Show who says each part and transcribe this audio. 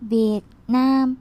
Speaker 1: Việt Nam